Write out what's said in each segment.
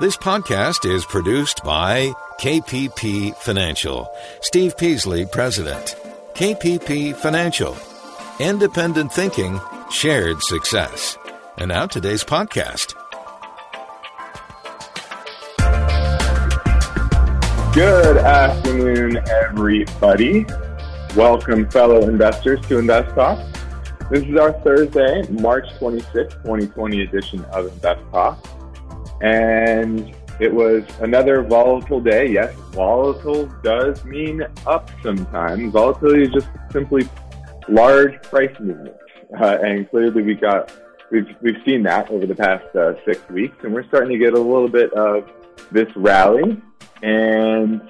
This podcast is produced by KPP Financial. Steve Peasley, President. KPP Financial. Independent thinking, shared success. And now today's podcast. Good afternoon, everybody. Welcome, fellow investors, to Invest Talk. This is our Thursday, March 26th, 2020 edition of Invest Talk. And it was another volatile day. Yes, volatile does mean up sometimes. Volatility is just simply large price movements. Uh, and clearly we got, we've, we've seen that over the past uh, six weeks. And we're starting to get a little bit of this rally. And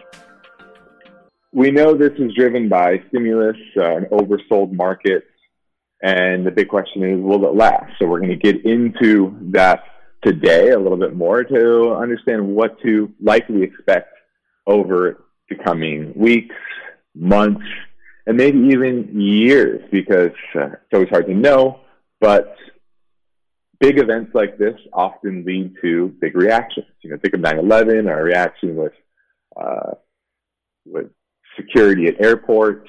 we know this is driven by stimulus, uh, an oversold market. And the big question is, will it last? So we're going to get into that today a little bit more to understand what to likely expect over the coming weeks, months, and maybe even years because uh, it's always hard to know. But big events like this often lead to big reactions. You know, think of 9/11, our reaction with uh, with security at airports,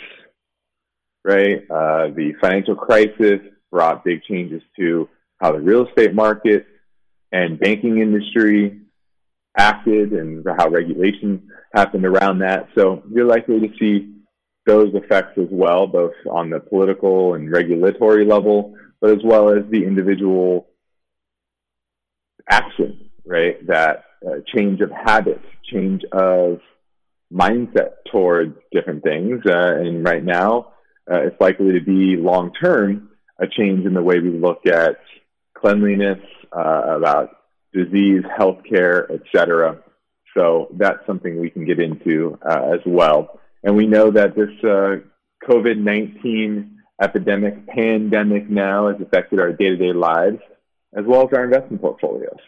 right? Uh, the financial crisis brought big changes to how the real estate market and banking industry acted and how regulation happened around that. So you're likely to see those effects as well, both on the political and regulatory level, but as well as the individual action, right? That uh, change of habits, change of mindset towards different things. Uh, and right now, uh, it's likely to be long term a change in the way we look at cleanliness, uh, about disease, healthcare, etc. So that's something we can get into uh, as well. And we know that this uh, COVID 19 epidemic, pandemic now has affected our day to day lives as well as our investment portfolios.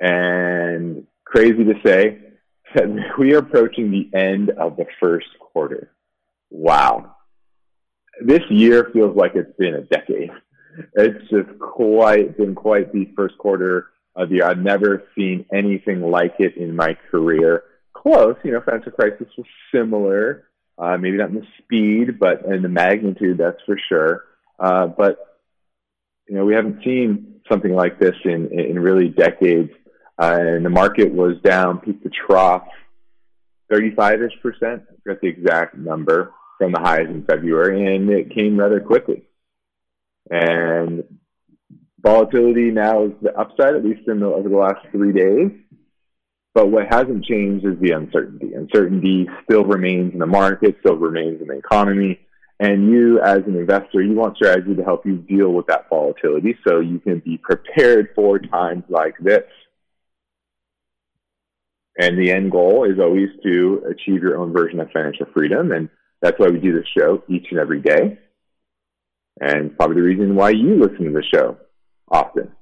And crazy to say we are approaching the end of the first quarter. Wow. This year feels like it's been a decade it's just quite been quite the first quarter of the year. I've never seen anything like it in my career. Close, you know, financial crisis was similar, uh, maybe not in the speed, but in the magnitude, that's for sure. Uh, but you know, we haven't seen something like this in in really decades. Uh, and the market was down peak to trough, 35ish percent. I forget the exact number from the highs in February, and it came rather quickly. And volatility now is the upside, at least in the, over the last three days. But what hasn't changed is the uncertainty. Uncertainty still remains in the market, still remains in the economy. And you, as an investor, you want strategy to help you deal with that volatility so you can be prepared for times like this. And the end goal is always to achieve your own version of financial freedom. And that's why we do this show each and every day and probably the reason why you listen to the show often.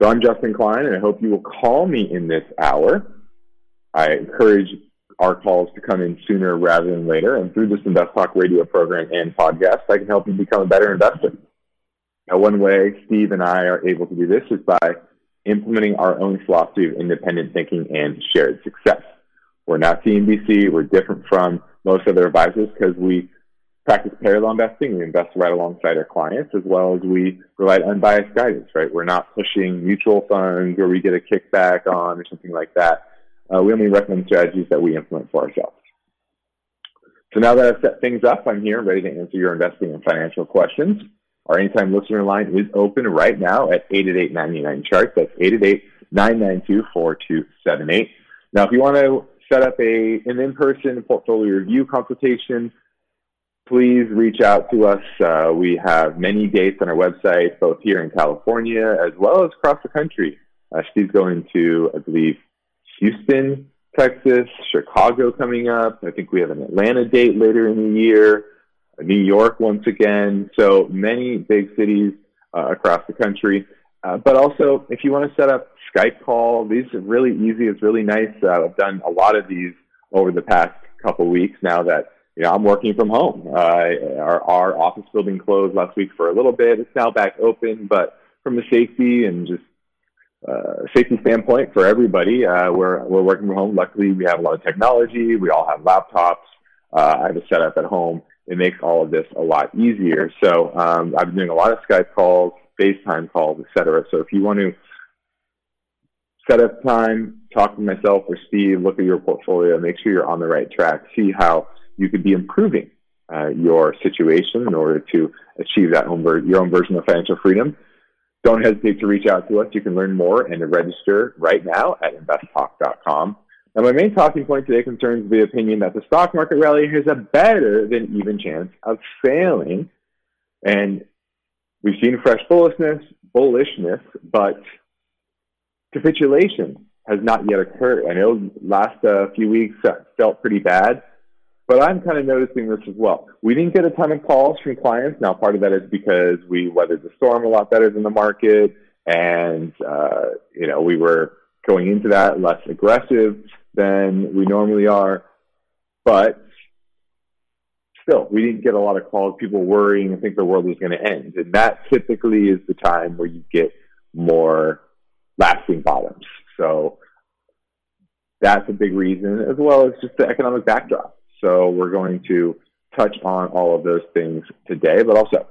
So I'm Justin Klein, and I hope you will call me in this hour. I encourage our calls to come in sooner rather than later, and through this Invest Talk radio program and podcast, I can help you become a better investor. Now, one way Steve and I are able to do this is by implementing our own philosophy of independent thinking and shared success. We're not CNBC. We're different from most other advisors because we practice parallel investing. We invest right alongside our clients as well as we provide unbiased guidance, right? We're not pushing mutual funds where we get a kickback on or something like that. Uh, we only recommend strategies that we implement for ourselves. So now that I've set things up, I'm here ready to answer your investing and financial questions. Our anytime listener line is open right now at 888 charts. That's 888-992-4278. Now, if you want to set up a an in-person portfolio review consultation, please reach out to us. Uh, we have many dates on our website, both here in California as well as across the country. Uh, Steve's going to, I believe, Houston, Texas, Chicago coming up. I think we have an Atlanta date later in the year, New York once again. So many big cities uh, across the country. Uh, but also, if you want to set up Skype call, these are really easy. It's really nice. Uh, I've done a lot of these over the past couple weeks now that you know, I'm working from home. Uh, our, our office building closed last week for a little bit. It's now back open, but from the safety and just uh, safety standpoint for everybody, uh, we're, we're working from home. Luckily, we have a lot of technology. We all have laptops. Uh, I have a setup at home. It makes all of this a lot easier. So um, I've been doing a lot of Skype calls, FaceTime calls, etc. So if you want to set up time, talk to myself or Steve, look at your portfolio, make sure you're on the right track, see how you could be improving uh, your situation in order to achieve that own ver- your own version of financial freedom. Don't hesitate to reach out to us. You can learn more and register right now at investtalk.com. Now, my main talking point today concerns the opinion that the stock market rally has a better than even chance of failing. And we've seen fresh bullishness, bullishness, but capitulation has not yet occurred. I know last uh, few weeks felt pretty bad, but I'm kind of noticing this as well. We didn't get a ton of calls from clients. Now, part of that is because we weathered the storm a lot better than the market, and uh, you know we were going into that less aggressive than we normally are. But still, we didn't get a lot of calls. People worrying and think the world was going to end, and that typically is the time where you get more lasting bottoms. So that's a big reason, as well as just the economic backdrop. So we're going to touch on all of those things today, but also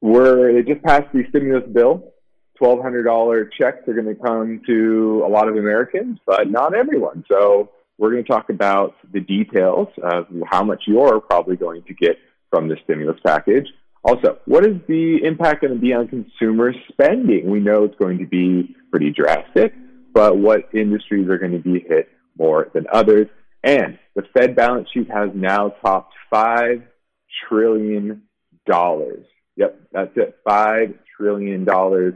we're they just passed the stimulus bill. Twelve hundred dollar checks are going to come to a lot of Americans, but not everyone. So we're going to talk about the details of how much you're probably going to get from the stimulus package. Also, what is the impact going to be on consumer spending? We know it's going to be pretty drastic but what industries are going to be hit more than others. And the Fed balance sheet has now topped $5 trillion. Yep, that's it. $5 trillion. Uh,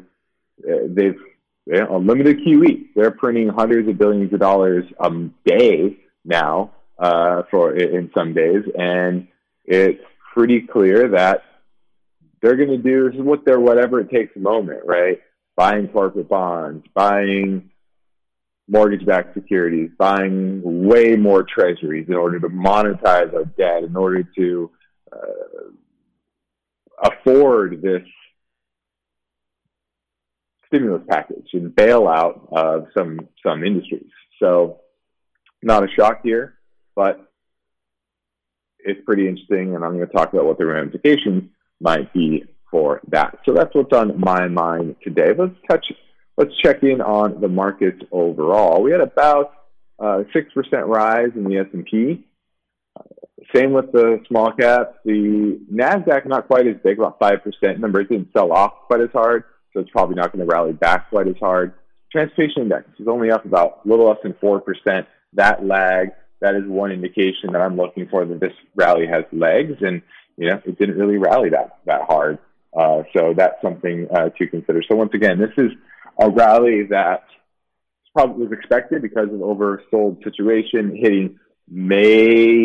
they've unlimited QE. They're printing hundreds of billions of dollars a day now uh, for in some days, and it's pretty clear that they're going to do this is what their whatever it takes moment, right? Buying corporate bonds, buying mortgage-backed securities, buying way more treasuries in order to monetize our debt, in order to uh, afford this stimulus package and bailout of some some industries. So, not a shock here, but it's pretty interesting, and I'm going to talk about what the ramifications might be for that. So that's what's on my mind today. Let's touch let's check in on the markets overall. We had about uh, six percent rise in the S and P. Same with the small caps. The Nasdaq not quite as big, about five percent. Remember, it didn't sell off quite as hard, so it's probably not going to rally back quite as hard. Transportation index is only up about a little less than four percent. That lag, that is one indication that I'm looking for that this rally has legs, and you know, it didn't really rally that that hard. Uh, so that's something uh, to consider. So once again, this is a rally that probably was expected because of oversold situation hitting major,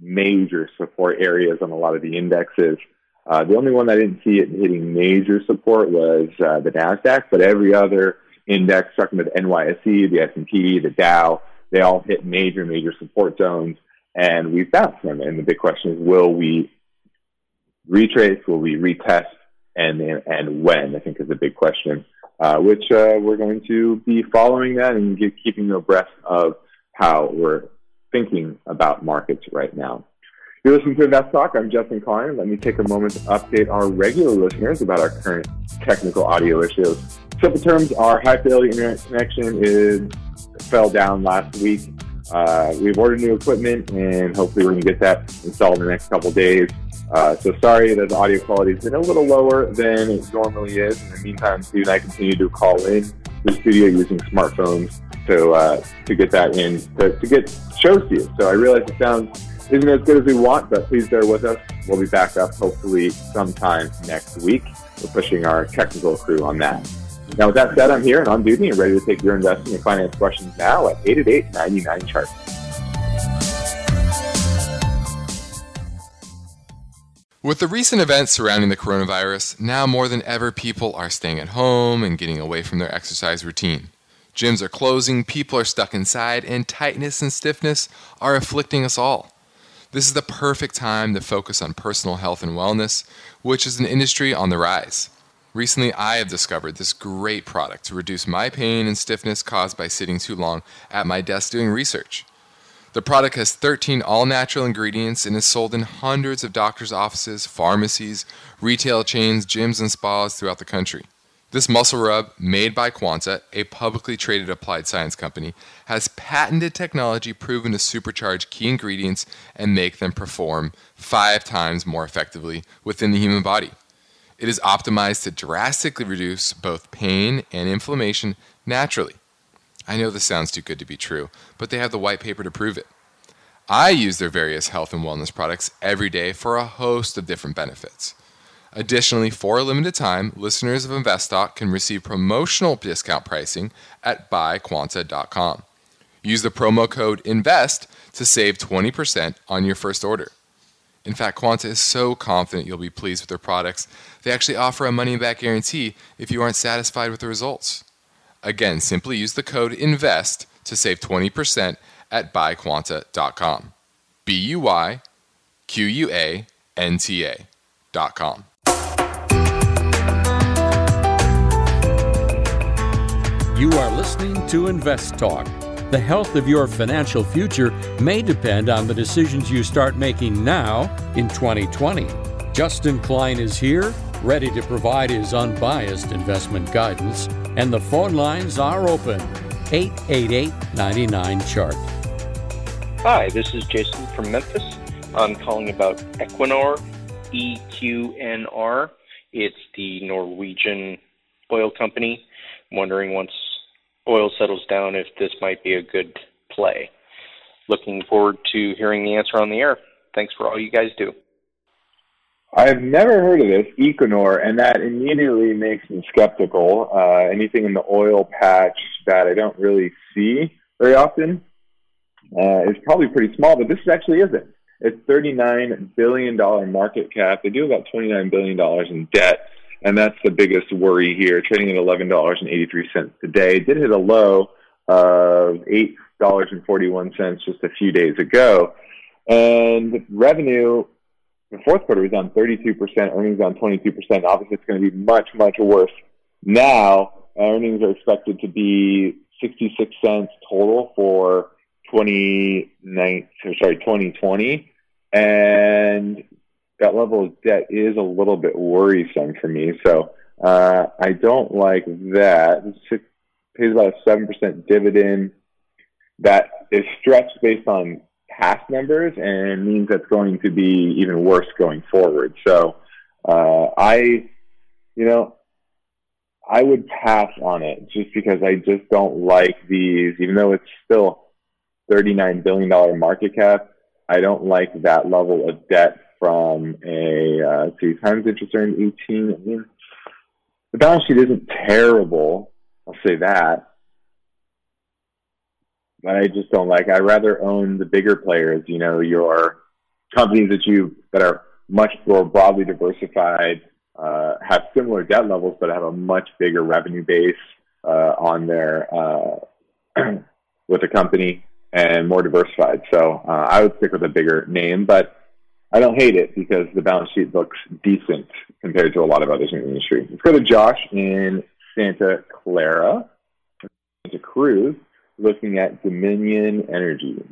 major support areas on a lot of the indexes. Uh, the only one I didn't see it hitting major support was uh, the Nasdaq, but every other index, starting with NYSE, the S&P, the Dow, they all hit major, major support zones, and we've bounced them. And the big question is, will we retrace? Will we retest? And and when? I think is a big question uh, which uh, we're going to be following that and get, keeping you abreast of how we're thinking about markets right now. You're listening to Invest Talk. I'm Justin Klein. Let me take a moment to update our regular listeners about our current technical audio issues. Simple terms, our high fidelity internet connection is fell down last week. Uh, we've ordered new equipment and hopefully we're going to get that installed in the next couple days. Uh, so sorry that the audio quality has been a little lower than it normally is. In the meantime, Steve and I continue to call in the studio using smartphones to uh, to get that in to, to get shows to you. So I realize it sounds isn't as good as we want, but please bear with us. We'll be back up hopefully sometime next week. We're pushing our technical crew on that. Now, with that said, I'm here and on duty and ready to take your investing and finance questions now at 888 99 chart. With the recent events surrounding the coronavirus, now more than ever people are staying at home and getting away from their exercise routine. Gyms are closing, people are stuck inside, and tightness and stiffness are afflicting us all. This is the perfect time to focus on personal health and wellness, which is an industry on the rise. Recently, I have discovered this great product to reduce my pain and stiffness caused by sitting too long at my desk doing research. The product has 13 all natural ingredients and is sold in hundreds of doctors' offices, pharmacies, retail chains, gyms, and spas throughout the country. This muscle rub, made by Quanta, a publicly traded applied science company, has patented technology proven to supercharge key ingredients and make them perform five times more effectively within the human body. It is optimized to drastically reduce both pain and inflammation naturally. I know this sounds too good to be true, but they have the white paper to prove it. I use their various health and wellness products every day for a host of different benefits. Additionally, for a limited time, listeners of InvestTalk can receive promotional discount pricing at buyquanta.com. Use the promo code INVEST to save 20% on your first order. In fact, Quanta is so confident you'll be pleased with their products, they actually offer a money back guarantee if you aren't satisfied with the results. Again, simply use the code INVEST to save 20% at buyquanta.com. B U Y Q U A N T A.com. You are listening to Invest Talk. The health of your financial future may depend on the decisions you start making now in 2020. Justin Klein is here, ready to provide his unbiased investment guidance, and the phone lines are open 888 99 Chart. Hi, this is Jason from Memphis. I'm calling about Equinor, EQNR. It's the Norwegian oil company. I'm wondering once oil settles down if this might be a good play. Looking forward to hearing the answer on the air. Thanks for all you guys do. I've never heard of this, Equinor, and that immediately makes me skeptical. Uh, anything in the oil patch that I don't really see very often uh, is probably pretty small, but this actually isn't. It's $39 billion market cap. They do about $29 billion in debt and that's the biggest worry here. Trading at eleven dollars and eighty three cents today. It did hit a low of eight dollars and forty one cents just a few days ago, and revenue. The fourth quarter was down 32%, earnings down 22%. Obviously, it's going to be much, much worse now. Earnings are expected to be 66 cents total for 29, sorry, 2020. And that level of debt is a little bit worrisome for me. So uh, I don't like that. It pays about a seven percent dividend that is stretched based on past numbers and means that's going to be even worse going forward. So uh, I, you know, I would pass on it just because I just don't like these, even though it's still $39 billion market cap. I don't like that level of debt from a uh, see times interest earned 18. I mean, the balance sheet isn't terrible. I'll say that. But I just don't like. I rather own the bigger players. You know, your companies that you that are much more broadly diversified, uh, have similar debt levels, but have a much bigger revenue base uh, on their uh, with the company and more diversified. So uh, I would stick with a bigger name, but I don't hate it because the balance sheet looks decent compared to a lot of others in the industry. Let's go to Josh in Santa Clara, Santa Cruz, looking at Dominion Energy.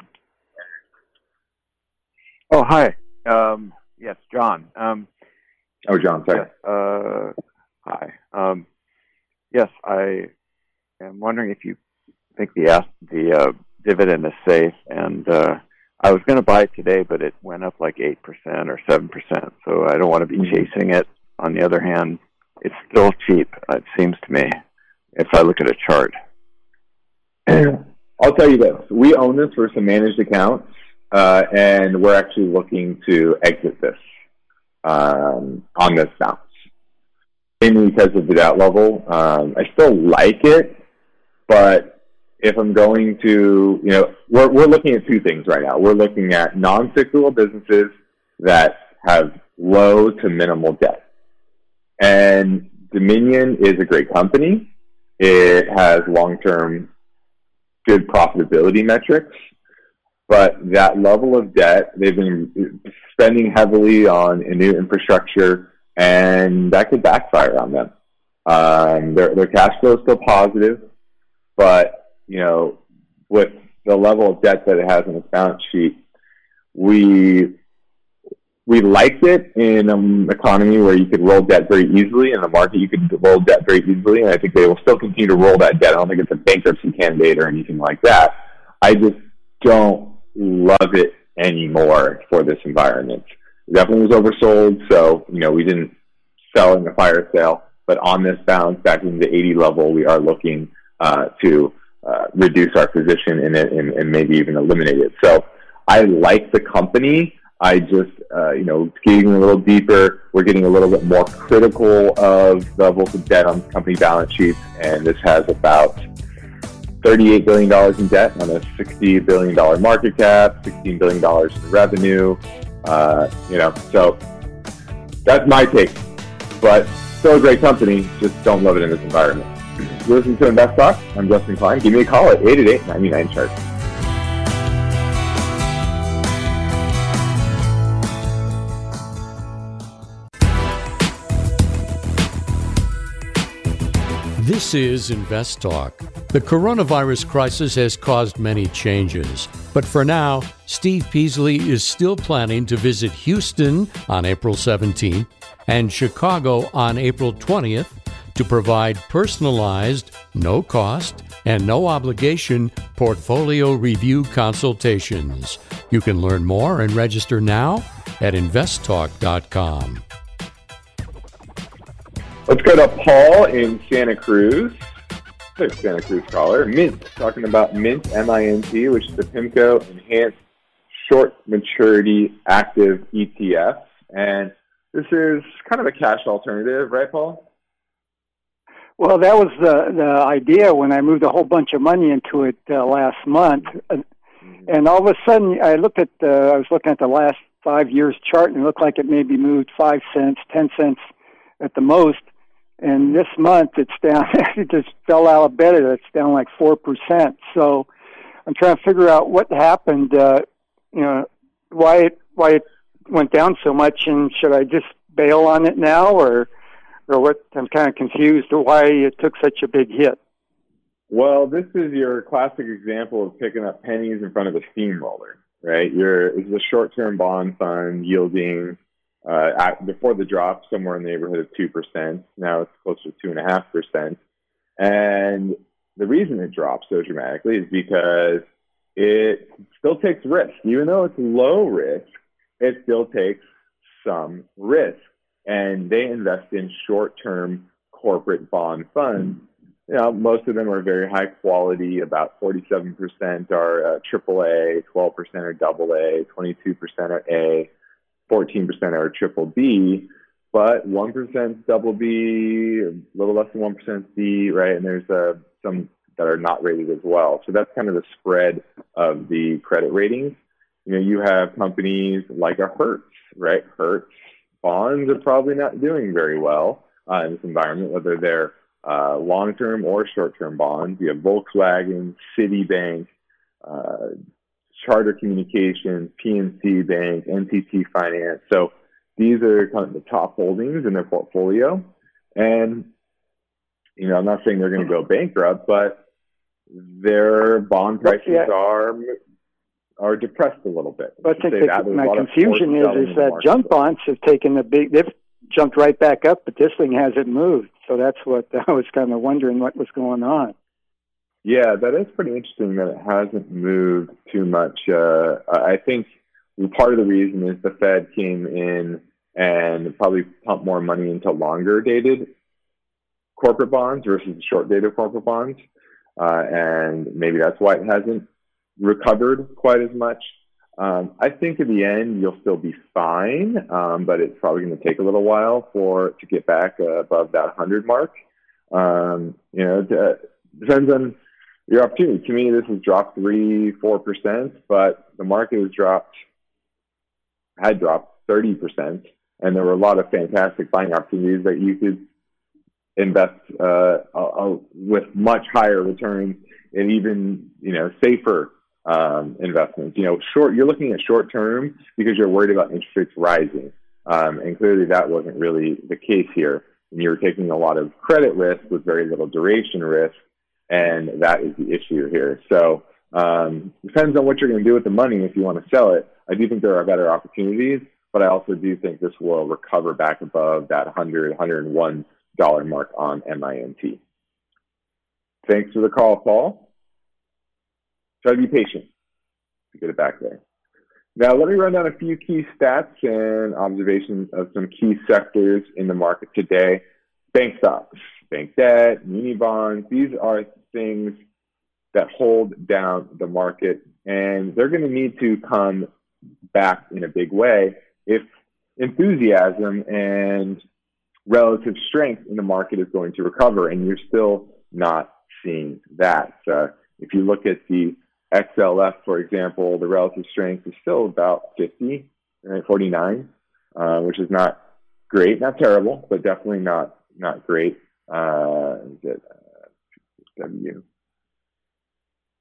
Oh, hi. Um, yes, John. Um, oh, John, sorry. Yes, uh, hi. Um, yes, I am wondering if you think the the uh, dividend is safe and uh, I was going to buy it today, but it went up like 8% or 7%. So I don't want to be mm-hmm. chasing it. On the other hand, it's still cheap, it seems to me, if I look at a chart. I'll tell you this. We own this for some managed accounts, uh, and we're actually looking to exit this um, on this bounce. Mainly because of the debt level. Um, I still like it, but if I'm going to, you know, we're, we're looking at two things right now. We're looking at non-cyclical businesses that have low to minimal debt. And Dominion is a great company. It has long-term good profitability metrics. but that level of debt, they've been spending heavily on a new infrastructure, and that could backfire on them. Um, their, their cash flow is still positive, but you know, with the level of debt that it has on its balance sheet, we we liked it in an economy where you could roll debt very easily. In the market, you could roll debt very easily, and I think they will still continue to roll that debt. I don't think it's a bankruptcy candidate or anything like that. I just don't love it anymore for this environment. It definitely was oversold, so you know we didn't sell in the fire sale. But on this bounce back into the 80 level, we are looking uh, to uh, reduce our position in it and, and maybe even eliminate it. So I like the company. I just, uh, you know, getting a little deeper, we're getting a little bit more critical of the of debt on company balance sheets, and this has about $38 billion in debt on a $60 billion market cap, $16 billion in revenue. Uh, you know, so that's my take. But still a great company, just don't love it in this environment. You're listening to Invest Talk. I'm Justin Klein. Give me a call at 888-99-CHART. This is Invest Talk. The coronavirus crisis has caused many changes, but for now, Steve Peasley is still planning to visit Houston on April 17th and Chicago on April 20th to provide personalized, no cost, and no obligation portfolio review consultations. You can learn more and register now at investtalk.com. Let's go to Paul in Santa Cruz. There's Santa Cruz caller. Mint, talking about Mint, M-I-N-T, which is the PIMCO Enhanced Short Maturity Active ETF. And this is kind of a cash alternative, right, Paul? Well, that was the the idea when I moved a whole bunch of money into it uh, last month, mm-hmm. and all of a sudden I looked at the I was looking at the last five years chart, and it looked like it maybe moved five cents, ten cents at the most. And this month it's down. it just fell out of bed. It's down like four percent. So I'm trying to figure out what happened. Uh, you know, why it why it went down so much, and should I just bail on it now, or or what? I'm kind of confused why it took such a big hit. Well, this is your classic example of picking up pennies in front of a steamroller, right? You're it's a short-term bond fund yielding uh, at, before the drop somewhere in the neighborhood of two percent. Now it's closer to two and a half percent, and the reason it dropped so dramatically is because it still takes risk, even though it's low risk. It still takes some risk and they invest in short-term corporate bond funds. You know, most of them are very high quality. About 47% are uh, AAA, 12% are AA, 22% are A, 14% are triple B, but 1% double B, a little less than 1% C, right? And there's uh, some that are not rated as well. So that's kind of the spread of the credit ratings. You know, you have companies like a Hertz, right? Hertz bonds are probably not doing very well uh, in this environment, whether they're uh, long-term or short-term bonds. You have Volkswagen, Citibank, uh, Charter Communications, PNC Bank, NTT Finance. So these are kind of the top holdings in their portfolio. And, you know, I'm not saying they're going to go bankrupt, but their bond prices yeah. are are depressed a little bit. But I think that, my confusion is is that junk bonds have taken a big they've jumped right back up, but this thing hasn't moved. So that's what I was kind of wondering what was going on. Yeah, that is pretty interesting that it hasn't moved too much. Uh, I think part of the reason is the Fed came in and probably pumped more money into longer dated corporate bonds versus short dated corporate bonds. Uh, and maybe that's why it hasn't recovered quite as much. Um, I think in the end you'll still be fine, um, but it's probably going to take a little while for to get back uh, above that 100 mark. Um, you know, it uh, depends on your opportunity. To me, this has dropped three, four percent, but the market has dropped had dropped 30 percent, and there were a lot of fantastic buying opportunities that you could invest uh, with much higher returns and even you know safer um, investments. You know, short, you're looking at short term because you're worried about interest rates rising. Um, and clearly that wasn't really the case here. And you were taking a lot of credit risk with very little duration risk. And that is the issue here. So, um, depends on what you're going to do with the money if you want to sell it. I do think there are better opportunities, but I also do think this will recover back above that 100, 101 dollar mark on MINT. Thanks for the call, Paul. Try to be patient to get it back there. Now, let me run down a few key stats and observations of some key sectors in the market today. Bank stocks, bank debt, muni bonds, these are things that hold down the market, and they're going to need to come back in a big way if enthusiasm and relative strength in the market is going to recover, and you're still not seeing that. If you look at the XLF, for example, the relative strength is still about 50, right, 49, uh, which is not great, not terrible, but definitely not not great. Uh, it uh, W?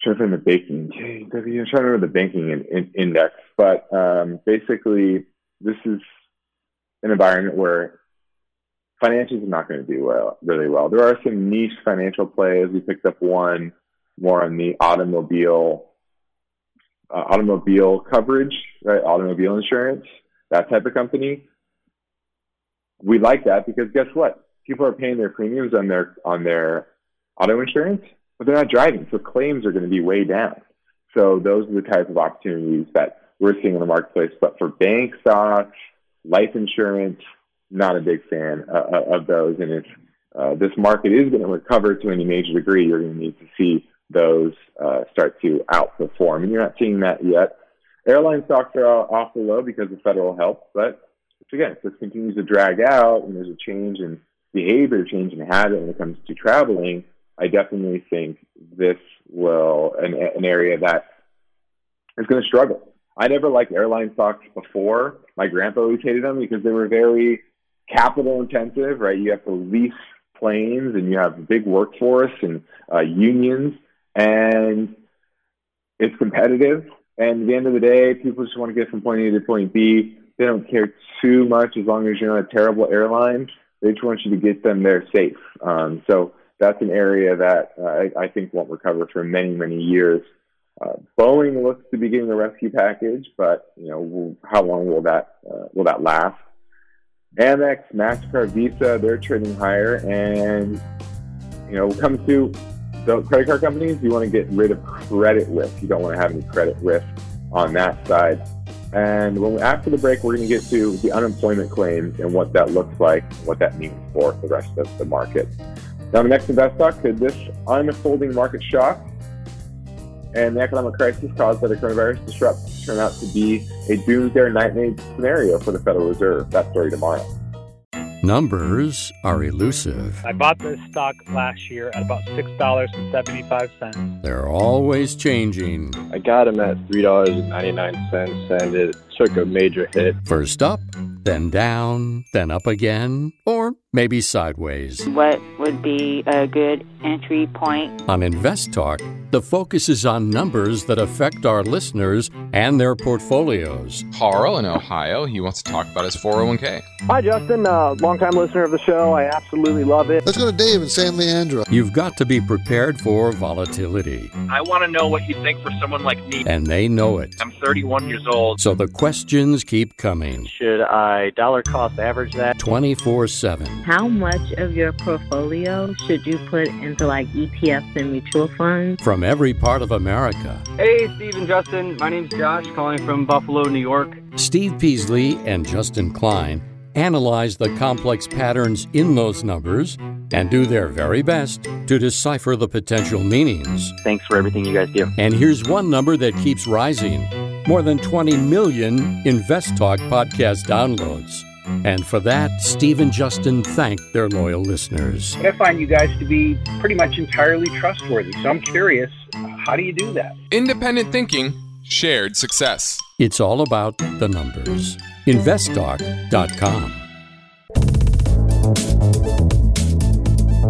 trying to find the banking JW. I'm trying to remember the banking in, in, index, but um, basically, this is an environment where financials are not going to do well, really well. There are some niche financial plays. We picked up one more on the automobile uh, automobile coverage, right? Automobile insurance, that type of company. We like that because guess what? People are paying their premiums on their on their auto insurance, but they're not driving, so claims are going to be way down. So those are the type of opportunities that we're seeing in the marketplace. But for bank stocks, life insurance, not a big fan uh, uh, of those. And if uh, this market is going to recover to any major degree, you're going to need to see those uh, start to outperform. And you're not seeing that yet. Airline stocks are off the low because of federal help, but again, if this continues to drag out and there's a change in behavior, change in habit when it comes to traveling, I definitely think this will an, an area that is going to struggle. I never liked airline stocks before. My grandpa always hated them because they were very capital intensive, right? You have to lease planes and you have a big workforce and uh, unions, and it's competitive. And at the end of the day, people just want to get from point A to point B. They don't care too much as long as you're not a terrible airline. They just want you to get them there safe. Um, so that's an area that uh, I, I, think won't recover for many, many years. Uh, Boeing looks to be getting a rescue package, but you know how long will that uh, will that last? Amex, Mastercard, Visa, they're trading higher, and you know, comes to the credit card companies, you want to get rid of credit risk. You don't want to have any credit risk on that side. And when we, after the break, we're going to get to the unemployment claims and what that looks like, and what that means for the rest of the market. Now, the next invest talk could this unfolding market shock and the economic crisis caused by the coronavirus disrupt turn out to be a doomsday nightmare scenario for the Federal Reserve. That story tomorrow. Numbers are elusive. I bought this stock last year at about $6.75. They're always changing. I got them at $3.99 and it took a major hit. First up, then down, then up again, or maybe sideways. What would be a good entry point? On Invest Talk, the focus is on numbers that affect our listeners and their portfolios. Carl in Ohio, he wants to talk about his 401k. Hi, Justin. Uh, longtime listener of the show. I absolutely love it. Let's go to Dave in San Leandro. You've got to be prepared for volatility. I want to know what you think for someone like me. And they know it. I'm 31 years old. So the questions keep coming. Should I dollar cost average that? 24 7. How much of your portfolio should you put into like ETFs and mutual funds? From every part of America. Hey, Steve and Justin. My name's Josh, calling from Buffalo, New York. Steve Peasley and Justin Klein analyze the complex patterns in those numbers and do their very best to decipher the potential meanings. Thanks for everything you guys do. And here's one number that keeps rising more than 20 million Invest Talk podcast downloads. And for that, Steve and Justin thank their loyal listeners. I find you guys to be pretty much entirely trustworthy. So I'm curious, how do you do that? Independent thinking, shared success. It's all about the numbers. InvestTalk.com.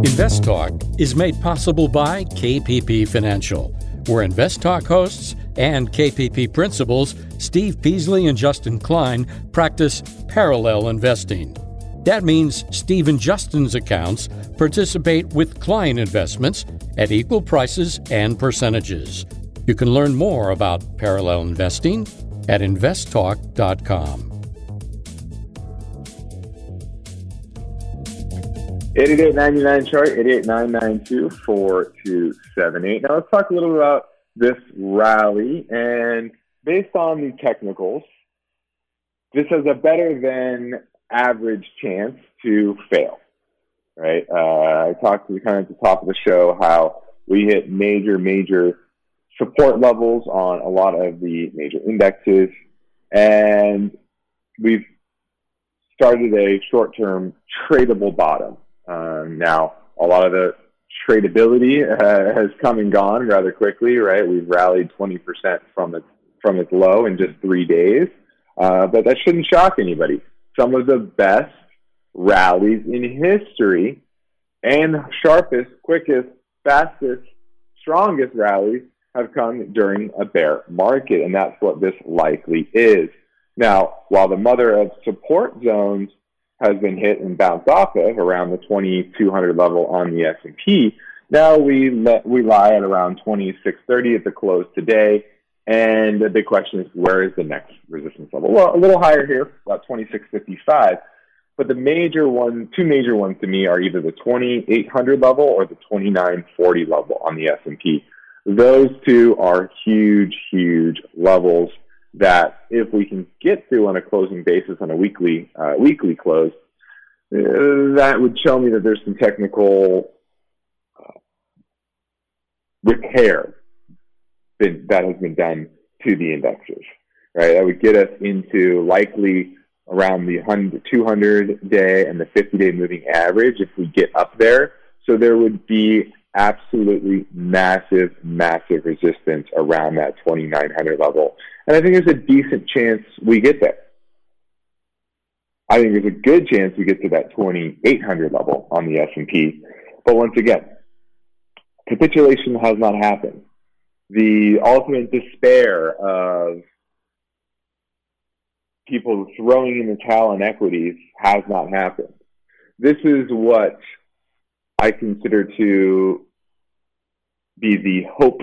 InvestTalk is made possible by KPP Financial, where InvestTalk hosts and KPP principals, Steve Peasley and Justin Klein practice parallel investing. That means Steve and Justin's accounts participate with client investments at equal prices and percentages. You can learn more about parallel investing at investtalk.com. 8899 chart, 88992 Now let's talk a little bit about this rally. And based on the technicals, this has a better than average chance to fail. Right? Uh, I talked to kind of at the top of the show how we hit major, major support levels on a lot of the major indexes. And we've started a short term tradable bottom. Um, now, a lot of the tradability uh, has come and gone rather quickly, right? We've rallied 20% from its, from its low in just three days. Uh, but that shouldn't shock anybody. Some of the best rallies in history and sharpest, quickest, fastest, strongest rallies have come during a bear market, and that's what this likely is. Now, while the mother of support zones has been hit and bounced off of around the 2200 level on the S&P. Now we we lie at around 2630 at the close today, and the big question is where is the next resistance level? Well, a little higher here, about 2655. But the major one, two major ones to me are either the 2800 level or the 2940 level on the S&P. Those two are huge, huge levels that if we can get through on a closing basis on a weekly uh, weekly close, uh, that would show me that there's some technical uh, repair that, that has been done to the indexes. Right, that would get us into likely around the 200 day and the 50 day moving average if we get up there. So there would be absolutely massive, massive resistance around that 2900 level. And I think there's a decent chance we get there. I think there's a good chance we get to that 2800 level on the S&P. But once again, capitulation has not happened. The ultimate despair of people throwing in the towel on equities has not happened. This is what I consider to be the hope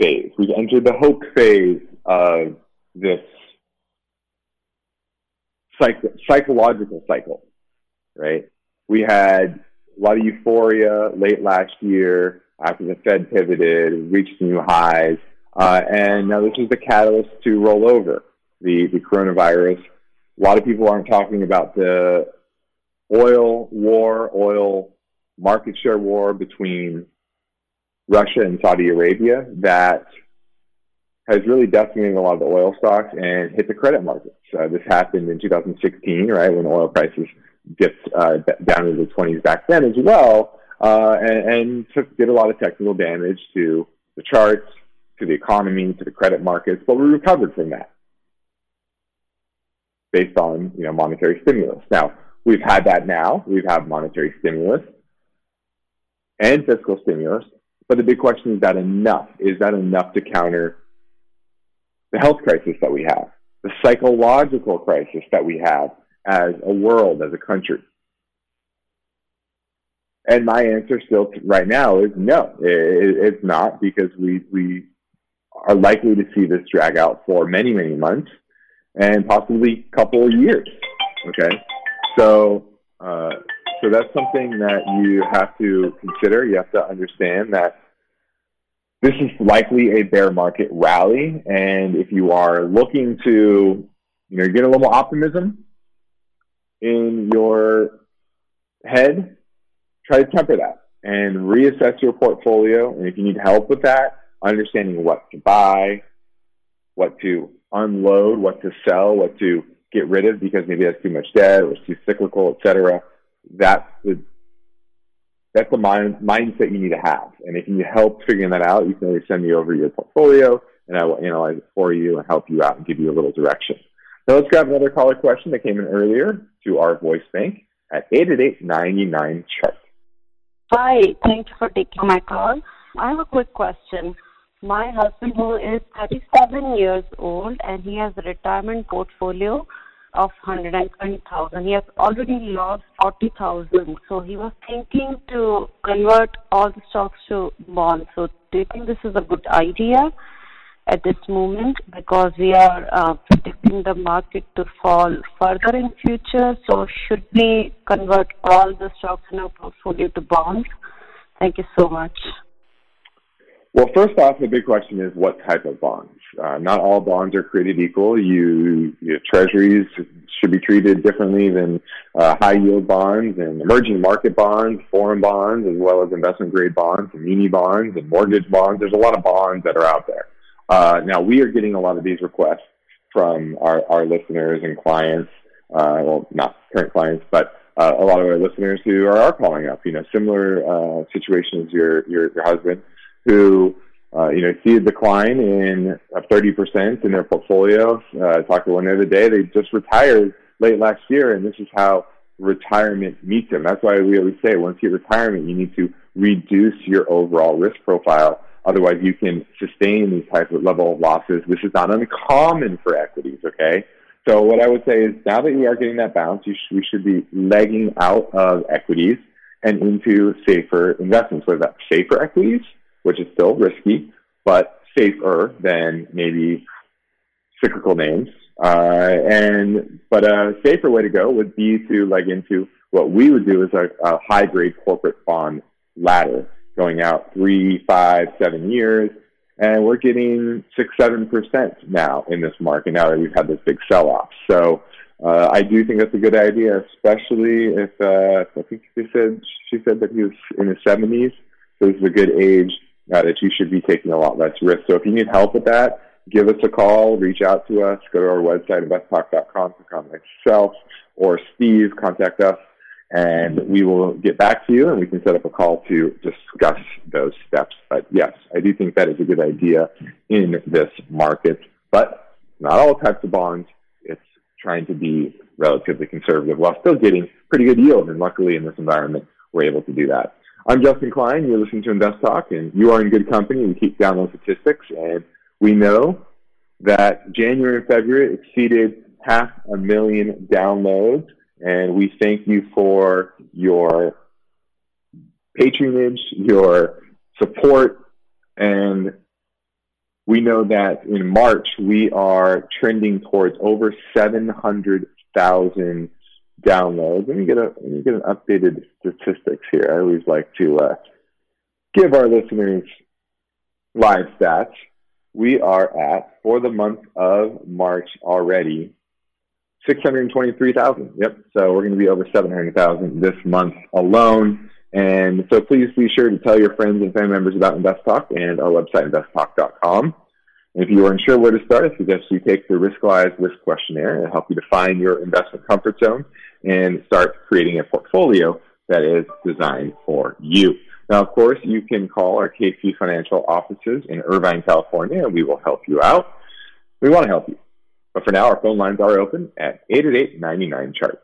phase. We've entered the hope phase of this psych- psychological cycle, right? We had a lot of euphoria late last year after the Fed pivoted, reached new highs, uh, and now this is the catalyst to roll over the, the coronavirus. A lot of people aren't talking about the oil war, oil market share war between Russia and Saudi Arabia that has really decimated a lot of the oil stocks and hit the credit markets. Uh, this happened in 2016, right, when oil prices dipped uh, down into the 20s back then as well, uh, and, and took, did a lot of technical damage to the charts, to the economy, to the credit markets, but we recovered from that based on you know monetary stimulus. Now we've had that now. We've had monetary stimulus and fiscal stimulus, but the big question is that enough? Is that enough to counter the health crisis that we have, the psychological crisis that we have as a world, as a country? And my answer still right now is no, it's not because we, we are likely to see this drag out for many, many months and possibly a couple of years. Okay. So, uh, so that's something that you have to consider. You have to understand that this is likely a bear market rally. And if you are looking to, you know, get a little optimism in your head, try to temper that and reassess your portfolio. And if you need help with that, understanding what to buy, what to unload, what to sell, what to get rid of because maybe that's too much debt or it's too cyclical, etc. That's the that's the mind, mindset you need to have. And if you need help figuring that out, you can always send me over your portfolio and I will analyze it for you and help you out and give you a little direction. Now let's grab another caller question that came in earlier to our voice bank at 888-99 chart. Hi, thank you for taking my call. I have a quick question. my husband, who is 37 years old, and he has a retirement portfolio of 120,000. He has already lost 40,000. So he was thinking to convert all the stocks to bonds. So do you think this is a good idea at this moment? Because we are uh, predicting the market to fall further in future. So should we convert all the stocks in our portfolio to bonds? Thank you so much. Well, first off, the big question is what type of bonds. Uh, not all bonds are created equal. You, you treasuries should be treated differently than uh, high yield bonds and emerging market bonds, foreign bonds, as well as investment grade bonds and muni bonds and mortgage bonds. There's a lot of bonds that are out there. Uh, now we are getting a lot of these requests from our, our listeners and clients. Uh, well, not current clients, but uh, a lot of our listeners who are, are calling up. You know, similar uh, situations your your, your husband who uh, you know see a decline in of 30% in their portfolio. Uh, I talked to one the other day. They just retired late last year, and this is how retirement meets them. That's why we always say once you hit retirement, you need to reduce your overall risk profile. Otherwise, you can sustain these types of level of losses. This is not uncommon for equities. Okay. So what I would say is now that you are getting that bounce, you sh- we should be legging out of equities and into safer investments, whether that's safer equities which is still risky, but safer than maybe cyclical names. Uh, and but a safer way to go would be to leg into what we would do is a, a high grade corporate bond ladder going out three, five, seven years, and we're getting six, seven percent now in this market. Now that we've had this big sell off, so uh, I do think that's a good idea, especially if uh, I think she said she said that he was in his seventies. So this is a good age uh, that you should be taking a lot less risk. So if you need help with that, give us a call, reach out to us, go to our website, investtalk.com, click on myself or Steve, contact us, and we will get back to you and we can set up a call to discuss those steps. But yes, I do think that is a good idea in this market, but not all types of bonds. It's trying to be relatively conservative while still getting pretty good yield. And luckily in this environment, we're able to do that. I'm Justin Klein. You're listening to Invest Talk, and you are in good company. We keep down those statistics, and we know that January and February exceeded half a million downloads, and we thank you for your patronage, your support, and we know that in March we are trending towards over 700,000 downloads. Let me get a let me get an updated statistics here. I always like to uh, give our listeners live stats. We are at for the month of March already. 623,000. Yep. So we're going to be over 700,000 this month alone. And so please be sure to tell your friends and family members about Invest Talk and our website, investtalk.com. If you are unsure where to start, I suggest you take the Riskalyze Risk Questionnaire. It'll help you define your investment comfort zone and start creating a portfolio that is designed for you. Now, of course, you can call our KP Financial offices in Irvine, California, and we will help you out. We want to help you. But for now, our phone lines are open at 888 chart.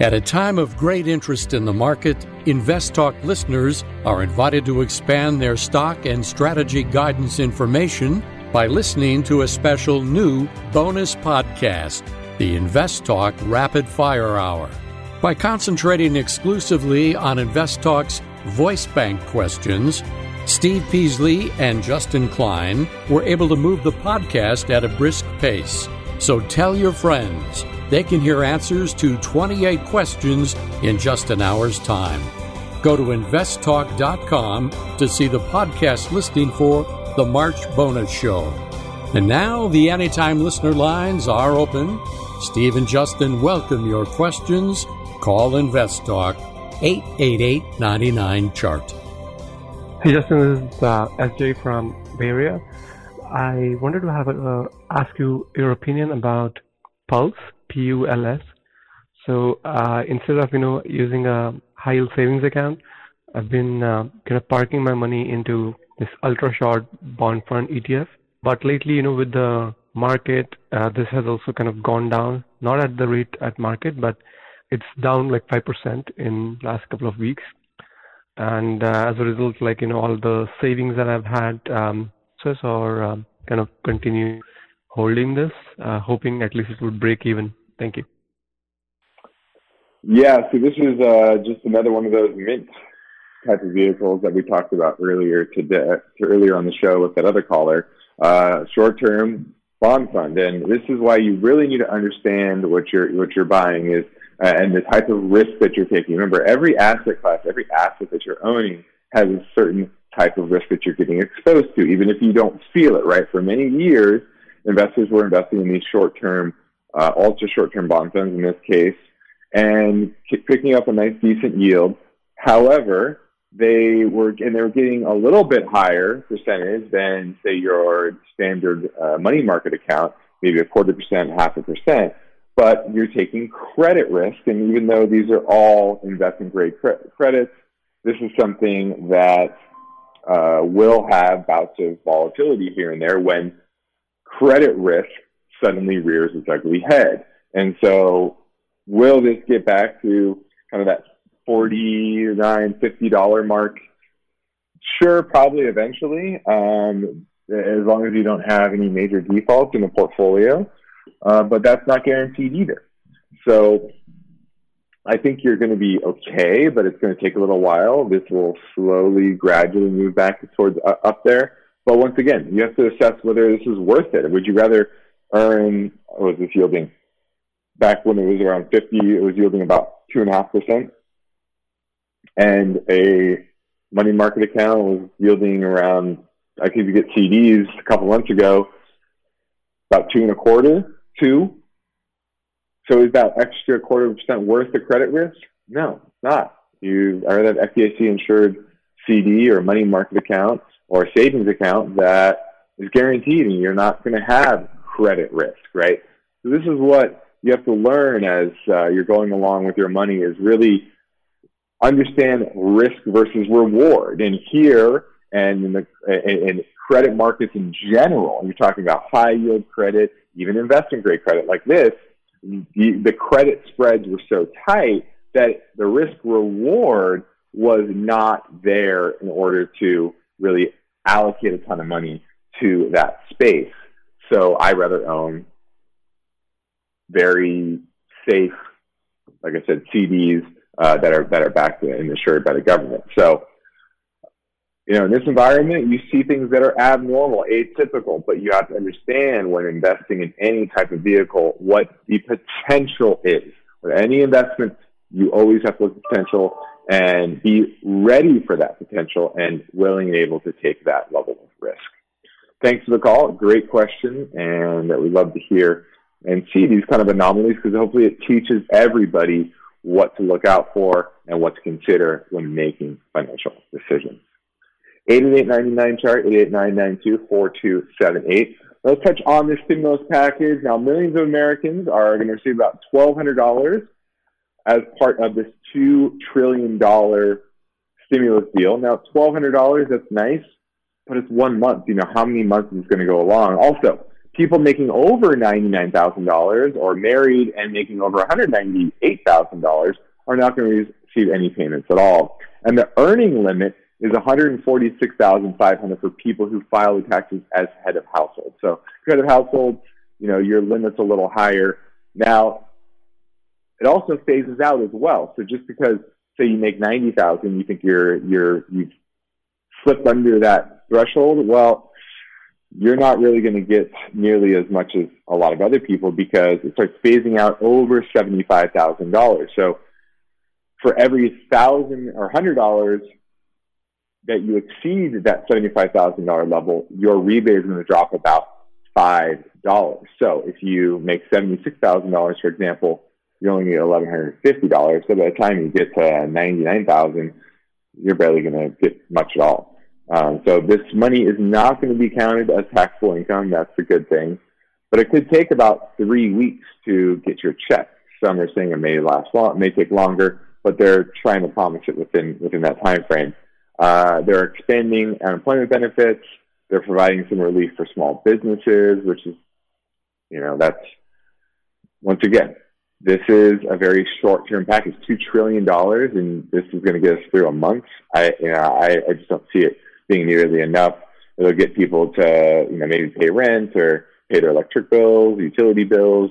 At a time of great interest in the market, InvestTalk listeners are invited to expand their stock and strategy guidance information by listening to a special new bonus podcast the InvestTalk Rapid Fire Hour. By concentrating exclusively on InvestTalk's voice bank questions, Steve Peasley and Justin Klein were able to move the podcast at a brisk pace. So tell your friends they can hear answers to 28 questions in just an hour's time. Go to investtalk.com to see the podcast listing for the March bonus show. And now the Anytime listener lines are open. Steve and Justin welcome your questions. Call InvestTalk 888 99Chart. Hey Justin, this is uh, SJ from Bay Area. I wanted to have a, uh, ask you your opinion about Pulse, P-U-L-S. So uh, instead of you know using a high yield savings account, I've been uh, kind of parking my money into this ultra short bond fund ETF. But lately, you know, with the market, uh, this has also kind of gone down, not at the rate at market, but it's down like 5% in last couple of weeks. and uh, as a result, like you know, all the savings that I've had, um, so or um, kind of continue holding this, uh, hoping at least it would break even. Thank you. Yeah, so this is uh, just another one of those mint type of vehicles that we talked about earlier today, earlier on the show with that other caller, uh, short-term bond fund, and this is why you really need to understand what you're what you're buying is uh, and the type of risk that you're taking. Remember, every asset class, every asset that you're owning has a certain type of risk that you're getting exposed to, even if you don't feel it. Right? For many years, investors were investing in these short-term, uh, ultra short-term bond funds in this case, and picking up a nice, decent yield. However, they were and they were getting a little bit higher percentage than say your standard uh, money market account, maybe a quarter percent, half a percent. But you're taking credit risk, and even though these are all investment grade cre- credits, this is something that uh, will have bouts of volatility here and there when credit risk suddenly rears its ugly head. And so, will this get back to kind of that $49, $50 mark? Sure probably eventually um, as long as you don't have any major defaults in the portfolio uh, but that's not guaranteed either. So i think you're going to be okay but it's going to take a little while. This will slowly gradually move back towards uh, up there. But once again you have to assess whether this is worth it. Would you rather earn was this yielding back when it was around 50 it was yielding about two and a half percent and a money market account was yielding around, I could get CDs a couple months ago, about two and a quarter, two. So is that extra quarter of percent worth the credit risk? No, it's not. You are that FDIC insured CD or money market account or savings account that is guaranteed and you're not going to have credit risk, right? So this is what you have to learn as uh, you're going along with your money is really understand risk versus reward. And here, and in the in credit markets in general, you're talking about high yield credit, even investment grade credit like this. The, the credit spreads were so tight that the risk reward was not there in order to really allocate a ton of money to that space. So I rather own very safe, like I said, CDs uh, that are that are backed and insured by the government. So, you know, in this environment, you see things that are abnormal, atypical, but you have to understand when investing in any type of vehicle what the potential is. With any investment, you always have to look at potential and be ready for that potential and willing and able to take that level of risk. Thanks for the call. Great question, and that we love to hear and see these kind of anomalies because hopefully it teaches everybody what to look out for and what to consider when making financial decisions. 888-99 chart, 889-92-4278. Let's touch on this stimulus package. Now, millions of Americans are going to receive about $1,200 as part of this $2 trillion stimulus deal. Now, $1,200, that's nice, but it's one month. You know, how many months is going to go along? Also, people making over $99,000 or married and making over $198,000 are not going to receive any payments at all. And the earning limit is 146,500 for people who file the taxes as head of household. So head of household, you know, your limit's a little higher. Now, it also phases out as well. So just because say you make 90,000, you think you're you're you've slipped under that threshold, well, you're not really going to get nearly as much as a lot of other people because it starts phasing out over $75,000. So for every thousand or hundred dollars that you exceed that $75,000 level, your rebate is going to drop about $5. So if you make $76,000, for example, you only need $1,150. So by the time you get to 99000 you're barely going to get much at all. Um, so this money is not going to be counted as taxable income. That's a good thing. But it could take about three weeks to get your check. Some are saying it may last long, it may take longer, but they're trying to promise it within within that time frame. Uh, they're expanding unemployment benefits. They're providing some relief for small businesses, which is, you know, that's once again this is a very short-term package, two trillion dollars, and this is going to get us through a month. I, you know, I, I just don't see it being nearly enough. It'll get people to, you know, maybe pay rent or pay their electric bills, utility bills,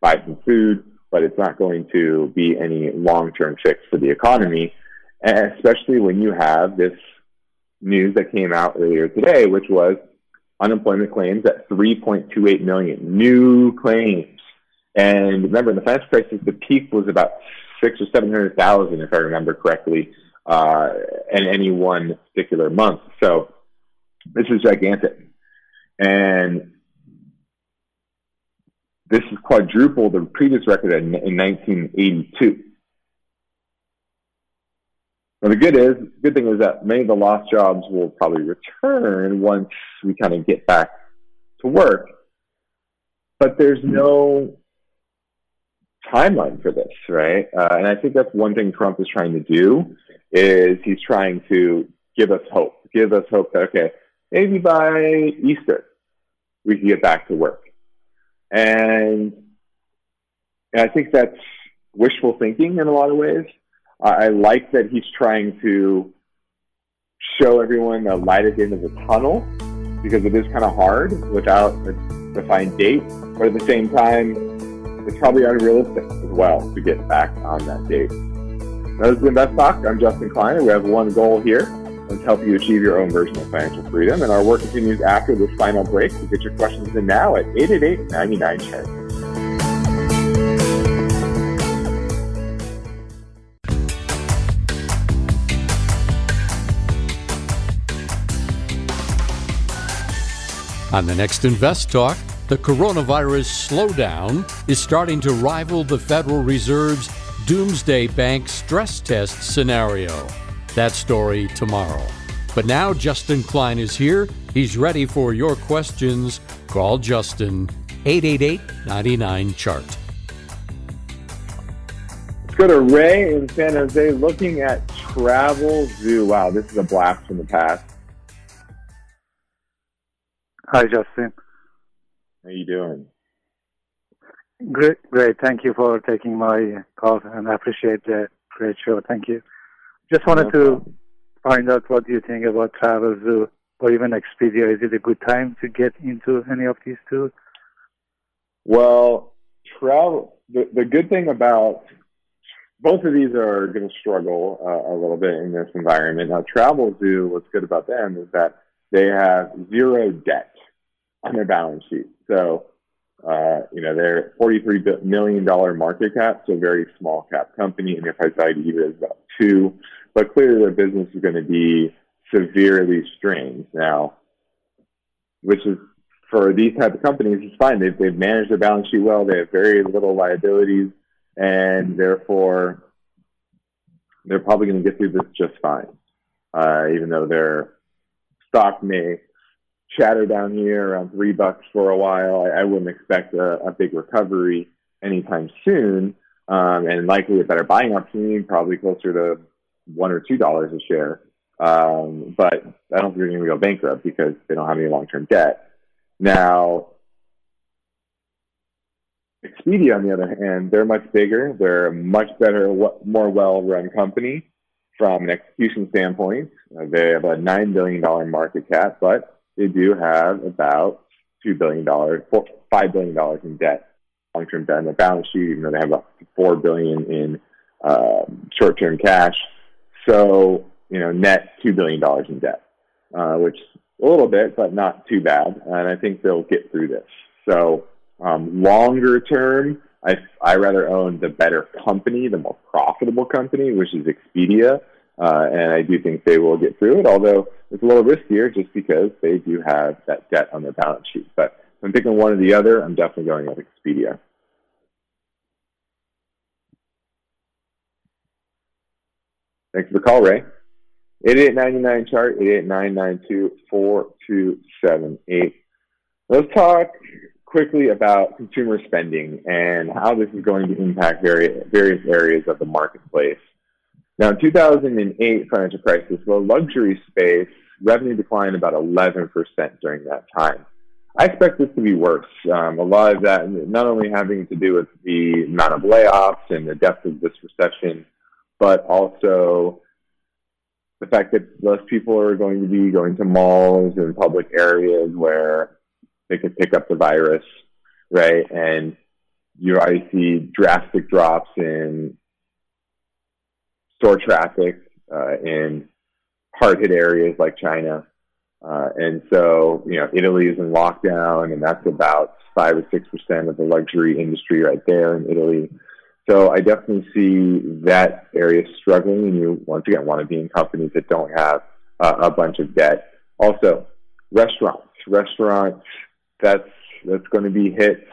buy some food, but it's not going to be any long-term fix for the economy, and especially when you have this news that came out earlier today, which was unemployment claims at 3.28 million new claims. And remember, in the financial crisis, the peak was about six or seven hundred thousand, if I remember correctly, uh, in any one particular month. So this is gigantic, and this is quadruple the previous record in, in 1982. Now the good is, good thing is that many of the lost jobs will probably return once we kind of get back to work. But there's no timeline for this, right? Uh, and I think that's one thing Trump is trying to do is he's trying to give us hope, give us hope that okay, maybe by Easter we can get back to work. And, and I think that's wishful thinking in a lot of ways. I like that he's trying to show everyone the light at the end of the tunnel because it is kind of hard without a defined date. But at the same time, it's probably unrealistic as well to get back on that date. Now, this is Invest Talk. I'm Justin Klein. and We have one goal here. Let's help you achieve your own version of financial freedom. And our work continues after this final break. So get your questions in now at 888 99 chart. On the next Invest Talk, the coronavirus slowdown is starting to rival the Federal Reserve's doomsday bank stress test scenario. That story tomorrow. But now Justin Klein is here. He's ready for your questions. Call Justin 888 99 Chart. Let's go to Ray in San Jose looking at Travel Zoo. Wow, this is a blast from the past. Hi, Justin. How you doing? Great, great. Thank you for taking my call, and I appreciate the great show. Thank you. Just wanted to find out what you think about Travelzoo or even Expedia. Is it a good time to get into any of these two? Well, travel. The the good thing about both of these are going to struggle uh, a little bit in this environment. Now, Travelzoo, what's good about them is that they have zero debt on their balance sheet. So, uh, you know, they're $43 million market cap, so very small cap company. And Enterprise value to EBITDA is about two, but clearly their business is going to be severely strained now, which is for these type of companies, it's fine. They've, they've managed their balance sheet well. They have very little liabilities, and therefore they're probably going to get through this just fine. Uh, even though their stock may chatter down here around three bucks for a while. I, I wouldn't expect a, a, big recovery anytime soon, um, and likely a better buying opportunity, probably closer to one or two dollars a share. Um, but I don't think they're going to go bankrupt because they don't have any long-term debt. Now, Expedia, on the other hand, they're much bigger. They're a much better, more well-run company from an execution standpoint. They have a $9 billion market cap, but they do have about $2 billion, $5 billion in debt, long-term debt on their balance sheet, even though they have about 4 billion in um, short-term cash. So, you know, net $2 billion in debt, uh, which a little bit, but not too bad. And I think they'll get through this. So, um, longer term, I, I rather own the better company, the more profitable company, which is Expedia. Uh, and I do think they will get through it, although it's a little riskier just because they do have that debt on their balance sheet. But if I'm picking one or the other, I'm definitely going with Expedia. Thanks for the call, Ray. 8899 chart, 88992 Let's talk quickly about consumer spending and how this is going to impact various, various areas of the marketplace. Now, in 2008 financial crisis, the luxury space revenue declined about 11% during that time. I expect this to be worse. Um, a lot of that, not only having to do with the amount of layoffs and the depth of this recession, but also the fact that less people are going to be going to malls and public areas where they could pick up the virus, right? And you already see drastic drops in store traffic uh, in hard hit areas like China. Uh, and so, you know, Italy is in lockdown, and that's about five or six percent of the luxury industry right there in Italy. So I definitely see that area struggling, and you once again want to be in companies that don't have uh, a bunch of debt. Also, restaurants, restaurants, that's that's going to be hit.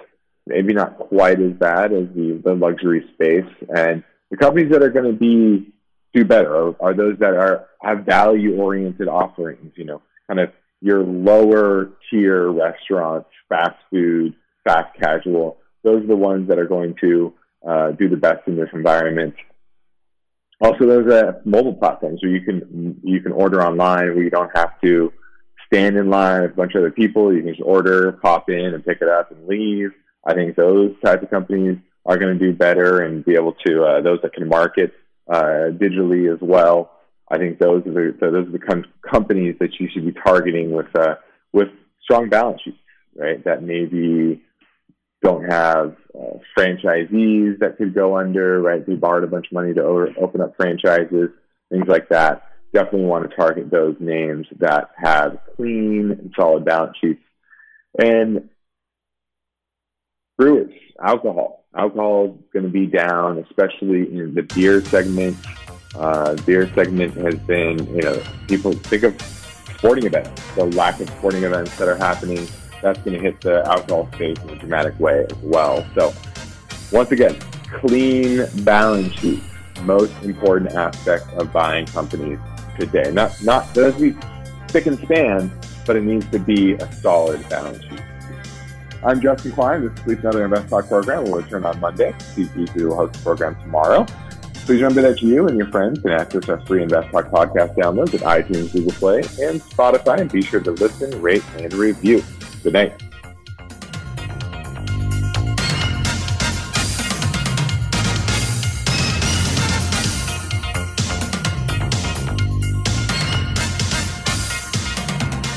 Maybe not quite as bad as the, the luxury space, and the companies that are going to be do better are, are those that are have value oriented offerings. You know, kind of your lower tier restaurants, fast food, fast casual. Those are the ones that are going to uh, do the best in this environment. Also, those a mobile platforms where you can you can order online where you don't have to stand in line with a bunch of other people. You can just order, pop in, and pick it up and leave. I think those types of companies are going to do better and be able to uh, those that can market uh, digitally as well. I think those are the those are the com- companies that you should be targeting with uh, with strong balance sheets, right? That maybe don't have uh, franchisees that could go under, right? They borrowed a bunch of money to open up franchises, things like that. Definitely want to target those names that have clean and solid balance sheets. And brewers, alcohol. Alcohol is going to be down, especially in the beer segment. Uh, beer segment has been, you know, people think of sporting events, the lack of sporting events that are happening. That's going to hit the alcohol space in a dramatic way as well. So, once again, clean balance sheet, most important aspect of buying companies today. Not not doesn't be thick and span, but it needs to be a solid balance sheet. I'm Justin Klein. This is Sleep Another Invest Talk program. We'll return on Monday. Steve Peasley will host the program tomorrow. Please remember that you and your friends can access our free Invest Talk podcast downloads at iTunes, Google Play, and Spotify. And be sure to listen, rate, and review. Good night.